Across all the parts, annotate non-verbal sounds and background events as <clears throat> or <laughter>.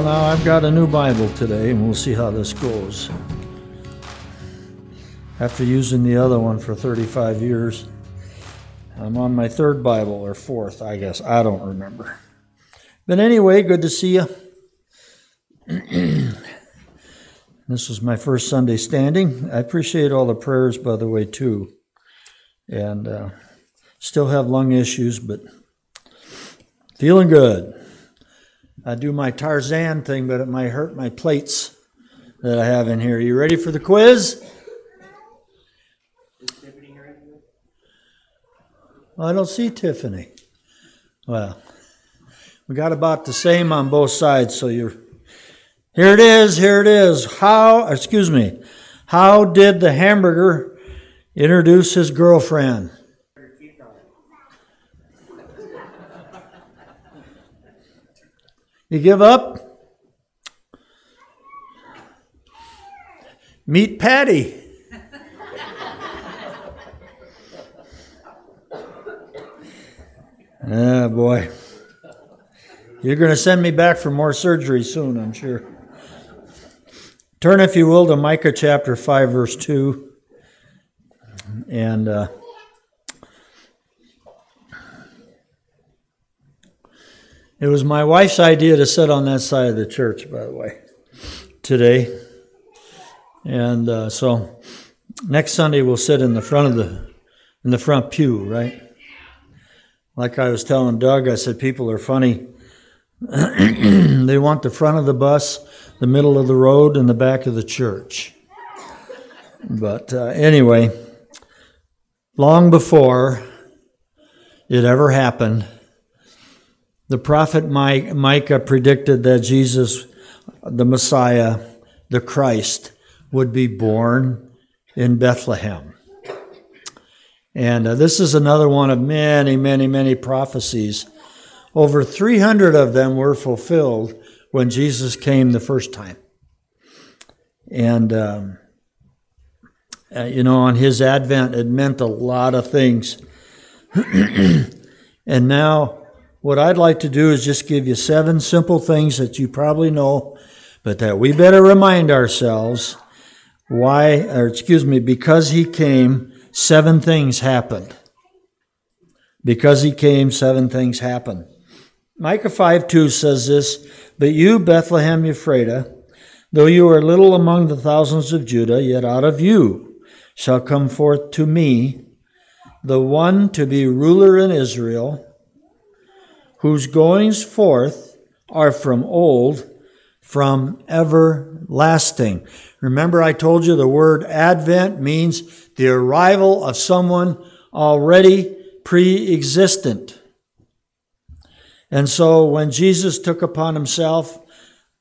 Well, now I've got a new Bible today, and we'll see how this goes. After using the other one for 35 years, I'm on my third Bible, or fourth, I guess. I don't remember. But anyway, good to see you. <clears throat> this was my first Sunday standing. I appreciate all the prayers, by the way, too. And uh, still have lung issues, but feeling good. I do my Tarzan thing, but it might hurt my plates that I have in here. Are You ready for the quiz? Well, I don't see Tiffany. Well, we got about the same on both sides, so you're. Here it is, here it is. How, excuse me, how did the hamburger introduce his girlfriend? You give up? Meet Patty. <laughs> Ah, boy. You're going to send me back for more surgery soon, I'm sure. Turn, if you will, to Micah chapter 5, verse 2. And. Uh, It was my wife's idea to sit on that side of the church, by the way, today. And uh, so next Sunday we'll sit in the front of the in the front pew, right? Like I was telling Doug, I said people are funny. <clears throat> they want the front of the bus, the middle of the road, and the back of the church. But uh, anyway, long before it ever happened, the prophet Micah predicted that Jesus, the Messiah, the Christ, would be born in Bethlehem. And uh, this is another one of many, many, many prophecies. Over 300 of them were fulfilled when Jesus came the first time. And, um, uh, you know, on his advent, it meant a lot of things. <clears throat> and now, what I'd like to do is just give you seven simple things that you probably know, but that we better remind ourselves why, or excuse me, because he came, seven things happened. Because he came, seven things happened. Micah 5 2 says this, But you, Bethlehem Ephratah, though you are little among the thousands of Judah, yet out of you shall come forth to me the one to be ruler in Israel whose goings forth are from old, from everlasting. Remember, I told you the word Advent means the arrival of someone already pre existent. And so when Jesus took upon himself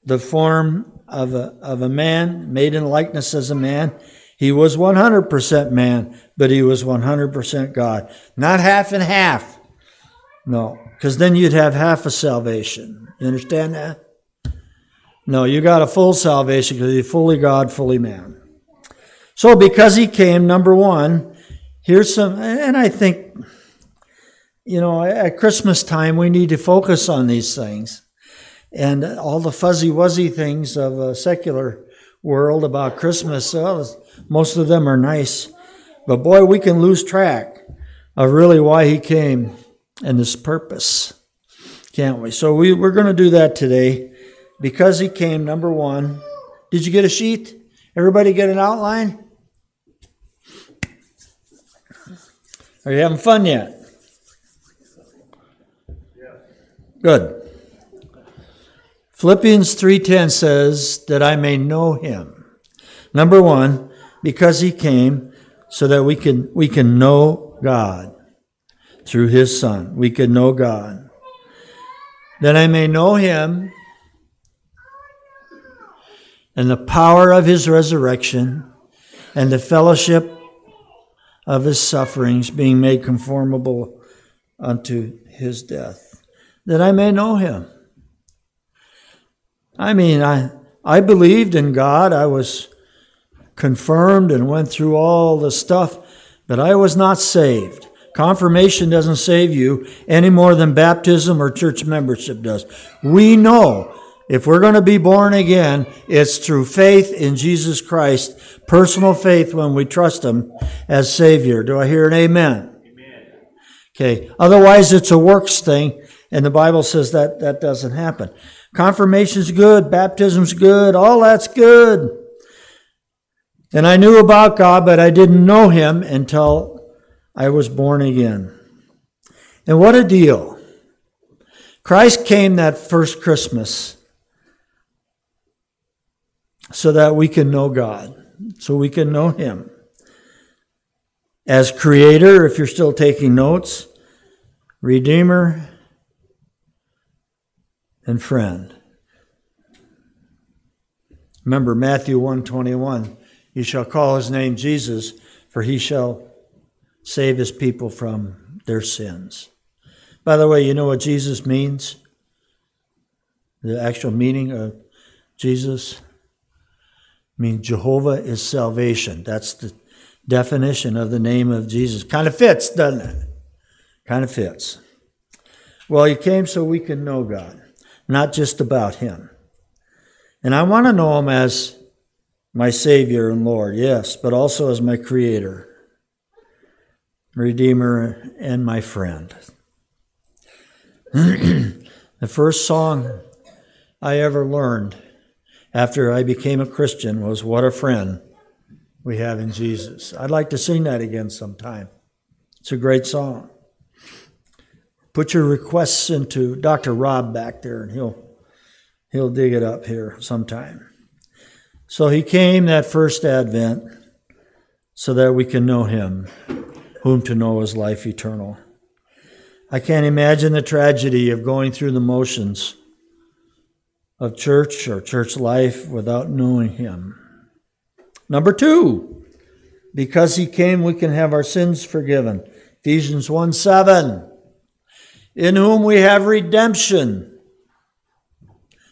the form of a, of a man, made in likeness as a man, he was 100% man, but he was 100% God. Not half and half. No because then you'd have half a salvation. You understand that? No, you got a full salvation because you're fully God, fully man. So, because he came, number one, here's some, and I think, you know, at Christmas time, we need to focus on these things. And all the fuzzy wuzzy things of a secular world about Christmas, well, most of them are nice. But boy, we can lose track of really why he came and his purpose. Can't we? So we, we're going to do that today because he came, number one. Did you get a sheet? Everybody get an outline? Are you having fun yet? Good. Philippians 3:10 says that I may know him. Number 1, because he came so that we can we can know God through his Son. We can know God. That I may know him and the power of his resurrection and the fellowship of his sufferings, being made conformable unto his death. That I may know him. I mean, I, I believed in God. I was confirmed and went through all the stuff, but I was not saved. Confirmation doesn't save you any more than baptism or church membership does. We know If we're going to be born again, it's through faith in Jesus Christ, personal faith when we trust Him as Savior. Do I hear an amen? Amen. Okay. Otherwise, it's a works thing, and the Bible says that that doesn't happen. Confirmation's good, baptism's good, all that's good. And I knew about God, but I didn't know Him until I was born again. And what a deal. Christ came that first Christmas so that we can know God, so we can know Him. As Creator, if you're still taking notes, Redeemer, and friend. Remember Matthew 121, you shall call his name Jesus, for he shall save his people from their sins. By the way, you know what Jesus means? The actual meaning of Jesus means Jehovah is salvation. That's the definition of the name of Jesus. Kind of fits, doesn't it? Kind of fits. Well, he came so we can know God, not just about him. And I want to know him as my Savior and Lord, yes, but also as my Creator, Redeemer, and my friend. <clears throat> the first song I ever learned after I became a Christian was What a Friend We Have in Jesus. I'd like to sing that again sometime. It's a great song. Put your requests into Dr. Rob back there and he'll he'll dig it up here sometime. So he came that first advent so that we can know him, whom to know is life eternal. I can't imagine the tragedy of going through the motions of church or church life without knowing Him. Number two, because He came, we can have our sins forgiven. Ephesians 1 7. In whom we have redemption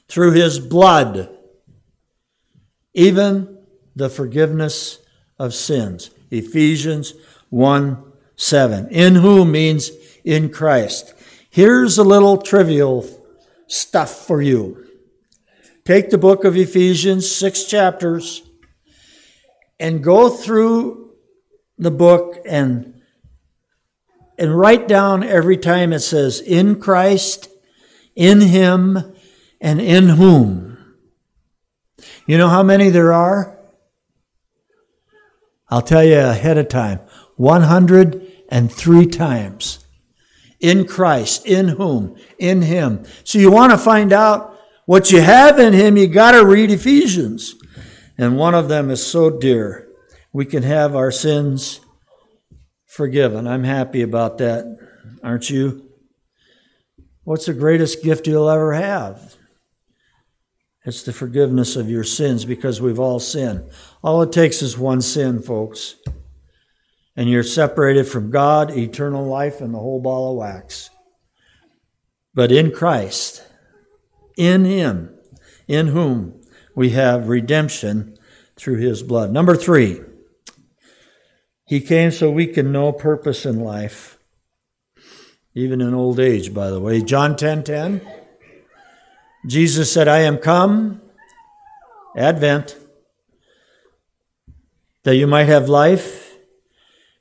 through His blood, even the forgiveness of sins. Ephesians 1 7. In whom means in Christ. Here's a little trivial stuff for you. Take the book of Ephesians, six chapters, and go through the book and, and write down every time it says, in Christ, in Him, and in whom. You know how many there are? I'll tell you ahead of time 103 times. In Christ, in whom, in Him. So you want to find out what you have in him, you got to read Ephesians. And one of them is so dear. We can have our sins forgiven. I'm happy about that, aren't you? What's the greatest gift you'll ever have? It's the forgiveness of your sins because we've all sinned. All it takes is one sin, folks. And you're separated from God, eternal life, and the whole ball of wax. But in Christ, in him, in whom we have redemption through his blood. Number three, he came so we can know purpose in life, even in old age, by the way. John 10 10. Jesus said, I am come, Advent, that you might have life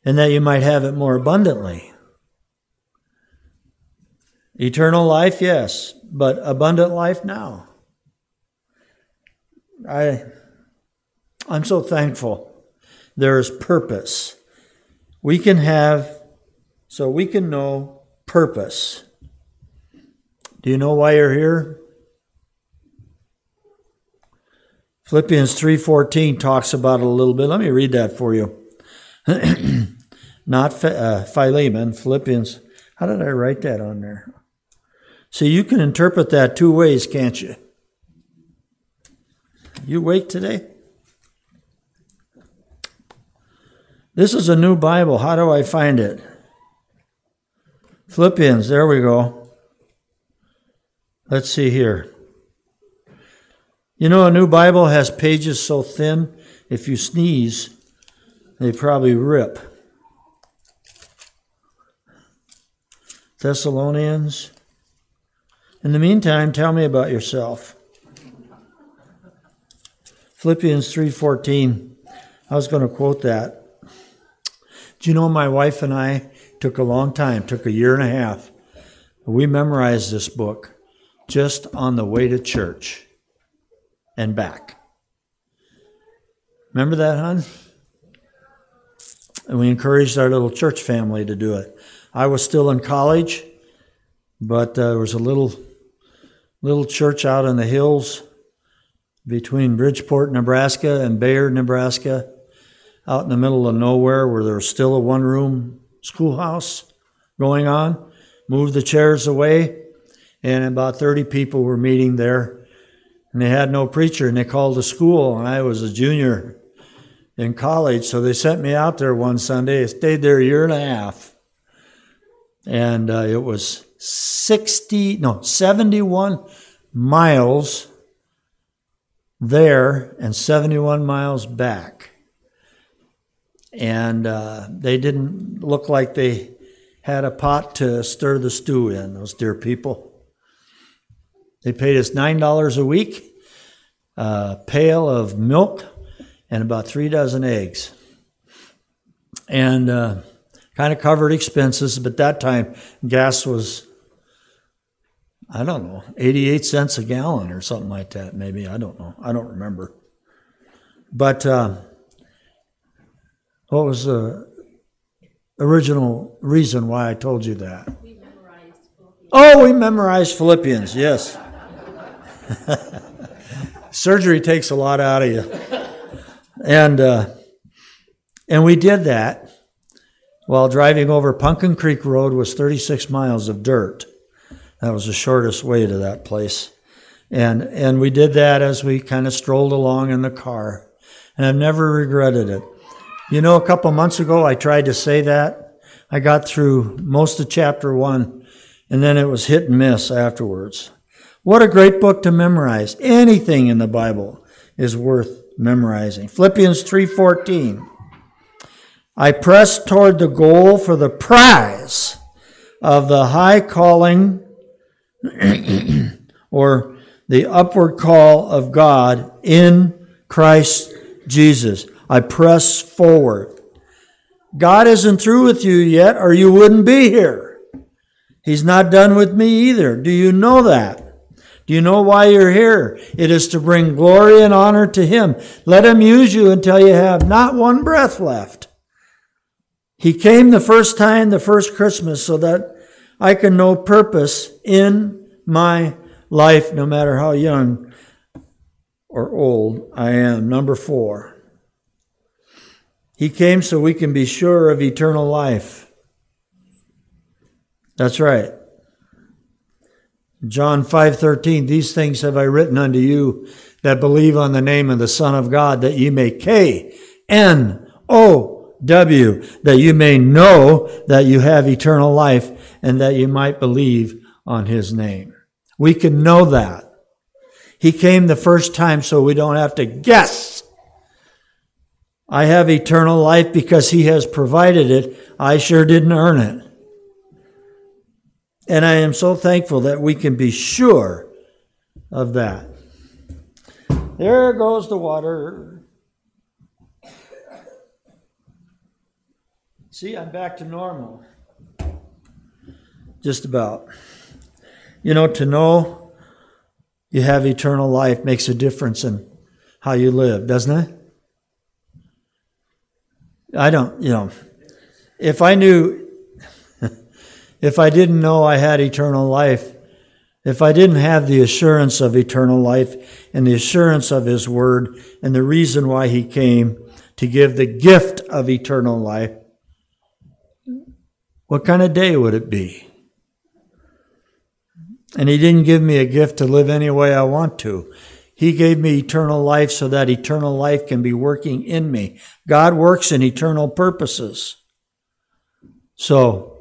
and that you might have it more abundantly. Eternal life, yes, but abundant life now. I, I'm so thankful. There is purpose. We can have, so we can know purpose. Do you know why you're here? Philippians 3:14 talks about it a little bit. Let me read that for you. <clears throat> Not uh, Philemon, Philippians. How did I write that on there? See, you can interpret that two ways, can't you? You wake today? This is a new Bible. How do I find it? Philippians, there we go. Let's see here. You know, a new Bible has pages so thin, if you sneeze, they probably rip. Thessalonians in the meantime, tell me about yourself. Philippians 3:14. I was going to quote that. Do you know my wife and I took a long time, took a year and a half. We memorized this book just on the way to church and back. Remember that, hon? And we encouraged our little church family to do it. I was still in college, but uh, there was a little little church out in the hills between Bridgeport, Nebraska and Bayard, Nebraska, out in the middle of nowhere where there was still a one room schoolhouse going on. Moved the chairs away, and about 30 people were meeting there. And they had no preacher, and they called the school, and I was a junior in college, so they sent me out there one Sunday. I stayed there a year and a half. And uh, it was 60, no, 71 miles there and 71 miles back. And uh, they didn't look like they had a pot to stir the stew in, those dear people. They paid us $9 a week, a pail of milk, and about three dozen eggs. And uh, kind of covered expenses, but that time gas was, I don't know, 88 cents a gallon or something like that, maybe. I don't know. I don't remember. But uh, what was the original reason why I told you that? We oh, we memorized Philippians, yes. <laughs> Surgery takes a lot out of you. And, uh, and we did that while driving over Pumpkin Creek Road was 36 miles of dirt. That was the shortest way to that place. And, and we did that as we kind of strolled along in the car. And I've never regretted it. You know, a couple months ago, I tried to say that. I got through most of chapter one, and then it was hit and miss afterwards. What a great book to memorize. Anything in the Bible is worth memorizing. Philippians 3:14. I press toward the goal for the prize of the high calling <clears throat> or the upward call of God in Christ Jesus. I press forward. God isn't through with you yet, or you wouldn't be here. He's not done with me either. Do you know that? Do you know why you're here? It is to bring glory and honor to Him. Let Him use you until you have not one breath left. He came the first time, the first Christmas, so that I can know purpose in my life, no matter how young or old I am. Number four. He came so we can be sure of eternal life. That's right. John 5:13 These things have I written unto you that believe on the name of the Son of God that ye may K N O W that you may know that you have eternal life and that you might believe on his name. We can know that. He came the first time so we don't have to guess. I have eternal life because he has provided it. I sure didn't earn it. And I am so thankful that we can be sure of that. There goes the water. See, I'm back to normal. Just about. You know, to know you have eternal life makes a difference in how you live, doesn't it? I don't, you know, if I knew <laughs> if I didn't know I had eternal life, if I didn't have the assurance of eternal life and the assurance of His Word and the reason why He came to give the gift of eternal life, what kind of day would it be? And He didn't give me a gift to live any way I want to. He gave me eternal life so that eternal life can be working in me. God works in eternal purposes. So,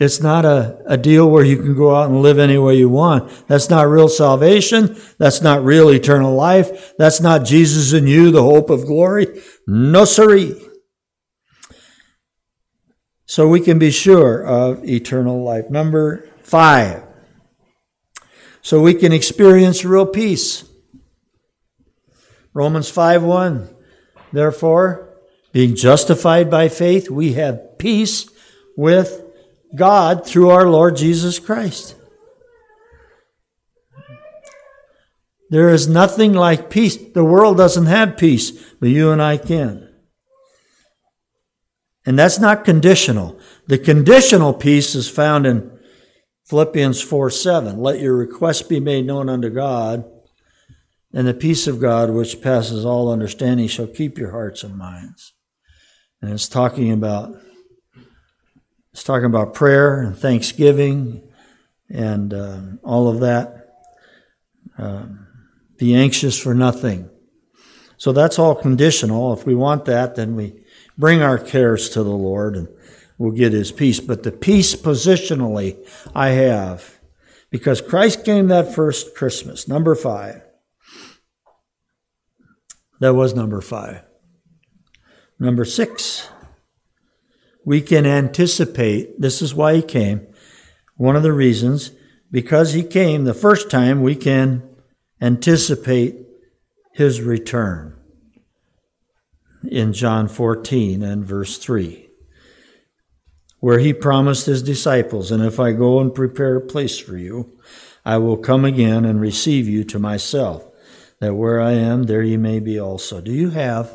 it's not a, a deal where you can go out and live any way you want. That's not real salvation. That's not real eternal life. That's not Jesus in you, the hope of glory. No siree. So we can be sure of eternal life. Number five. So we can experience real peace. Romans 5 1. Therefore, being justified by faith, we have peace with God through our Lord Jesus Christ. There is nothing like peace. The world doesn't have peace, but you and I can. And that's not conditional. The conditional peace is found in Philippians 4 7. Let your requests be made known unto God, and the peace of God, which passes all understanding, shall keep your hearts and minds. And it's talking about it's talking about prayer and thanksgiving and uh, all of that. Um, be anxious for nothing. So that's all conditional. If we want that, then we bring our cares to the Lord and we'll get his peace. But the peace positionally I have because Christ came that first Christmas. Number five. That was number five. Number six. We can anticipate, this is why he came. One of the reasons, because he came the first time, we can anticipate his return in John 14 and verse 3, where he promised his disciples, And if I go and prepare a place for you, I will come again and receive you to myself, that where I am, there you may be also. Do you have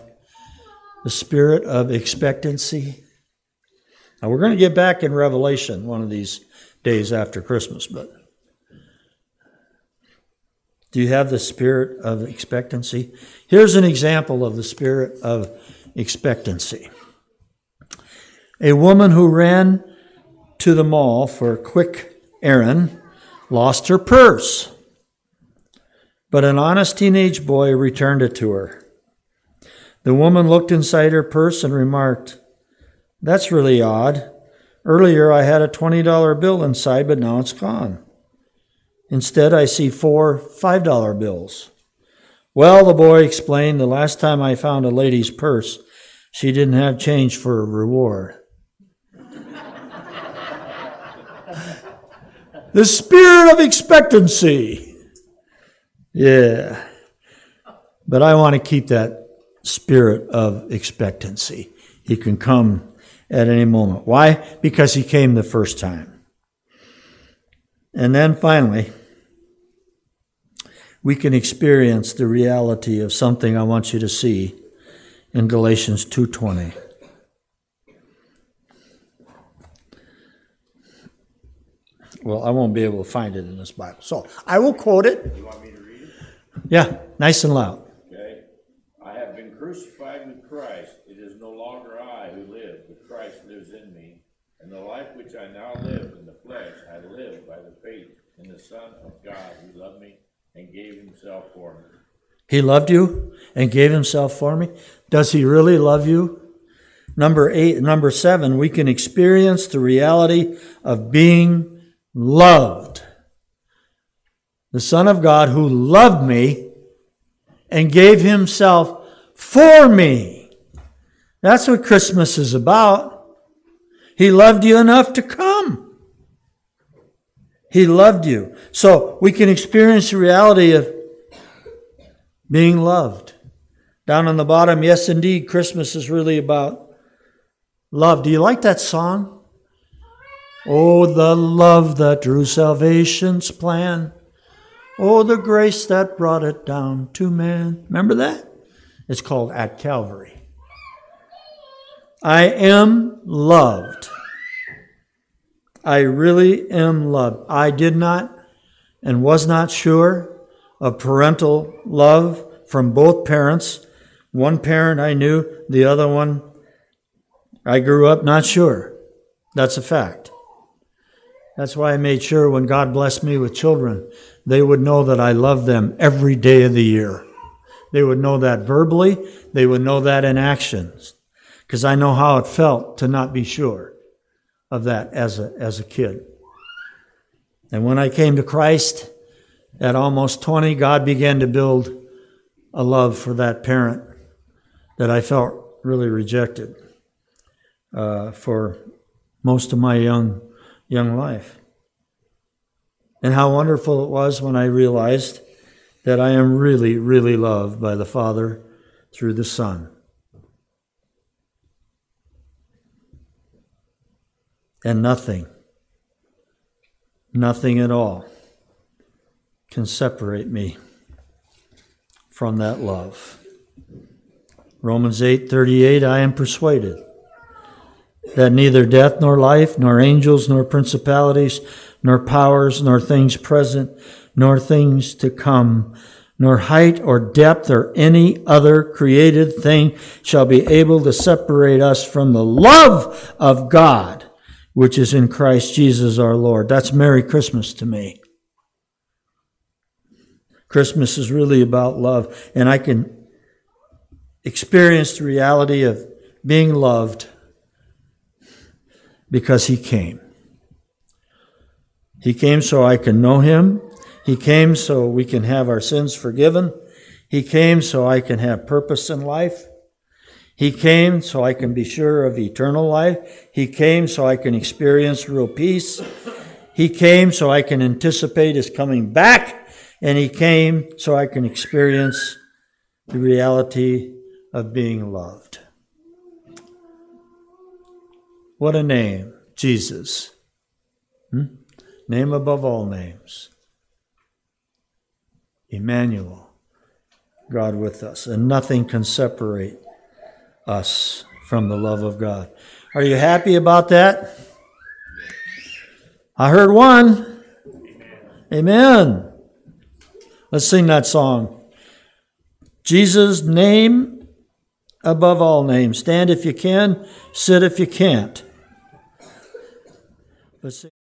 the spirit of expectancy? Now, we're going to get back in Revelation one of these days after Christmas, but do you have the spirit of expectancy? Here's an example of the spirit of expectancy. A woman who ran to the mall for a quick errand lost her purse, but an honest teenage boy returned it to her. The woman looked inside her purse and remarked, That's really odd. Earlier I had a $20 bill inside, but now it's gone. Instead, I see four $5 bills. Well, the boy explained, the last time I found a lady's purse, she didn't have change for a reward. the spirit of expectancy. Yeah. But I want to keep that spirit of expectancy. He can come at any moment. Why? Because he came the first time. And then finally, we can experience the reality of something I want you to see in Galatians 2:20. Well, I won't be able to find it in this Bible. So, I will quote it. You want me to read it? Yeah, nice and loud. Okay. I have been crucified with Christ. It is no longer I who live, but Christ lives in me. And the life which I now live in the flesh, I live by the faith in the Son of God who loved me and gave himself for me. He loved you and gave himself for me. Does he really love you? Number eight, number seven, we can experience the reality of being loved. The Son of God who loved me and gave himself for me. That's what Christmas is about. He loved you enough to come. He loved you. So we can experience the reality of being loved. Down on the bottom, yes, indeed, Christmas is really about love. Do you like that song? Oh, the love that drew salvation's plan. Oh, the grace that brought it down to man. Remember that? It's called At Calvary. I am loved. I really am loved. I did not and was not sure of parental love from both parents. One parent I knew, the other one I grew up not sure. That's a fact. That's why I made sure when God blessed me with children, they would know that I love them every day of the year. They would know that verbally, they would know that in actions because I know how it felt to not be sure of that as a, as a kid. And when I came to Christ at almost 20, God began to build a love for that parent that I felt really rejected uh, for most of my young, young life. And how wonderful it was when I realized that I am really, really loved by the Father through the Son. And nothing, nothing at all can separate me from that love. Romans 8:38 I am persuaded that neither death nor life nor angels nor principalities nor powers nor things present nor things to come nor height or depth or any other created thing shall be able to separate us from the love of God which is in Christ Jesus our Lord. That's Merry Christmas to me. Christmas is really about love, and I can experience the reality of being loved because He came. He came so I can know Him. He came so we can have our sins forgiven. He came so I can have purpose in life. He came so I can be sure of eternal life. He came so I can experience real peace. He came so I can anticipate his coming back. And he came so I can experience the reality of being loved. What a name, Jesus. Hmm? Name above all names. Emmanuel, God with us. And nothing can separate us from the love of God. Are you happy about that? I heard one. Amen. Let's sing that song. Jesus' name above all names. Stand if you can, sit if you can't. Let's sing.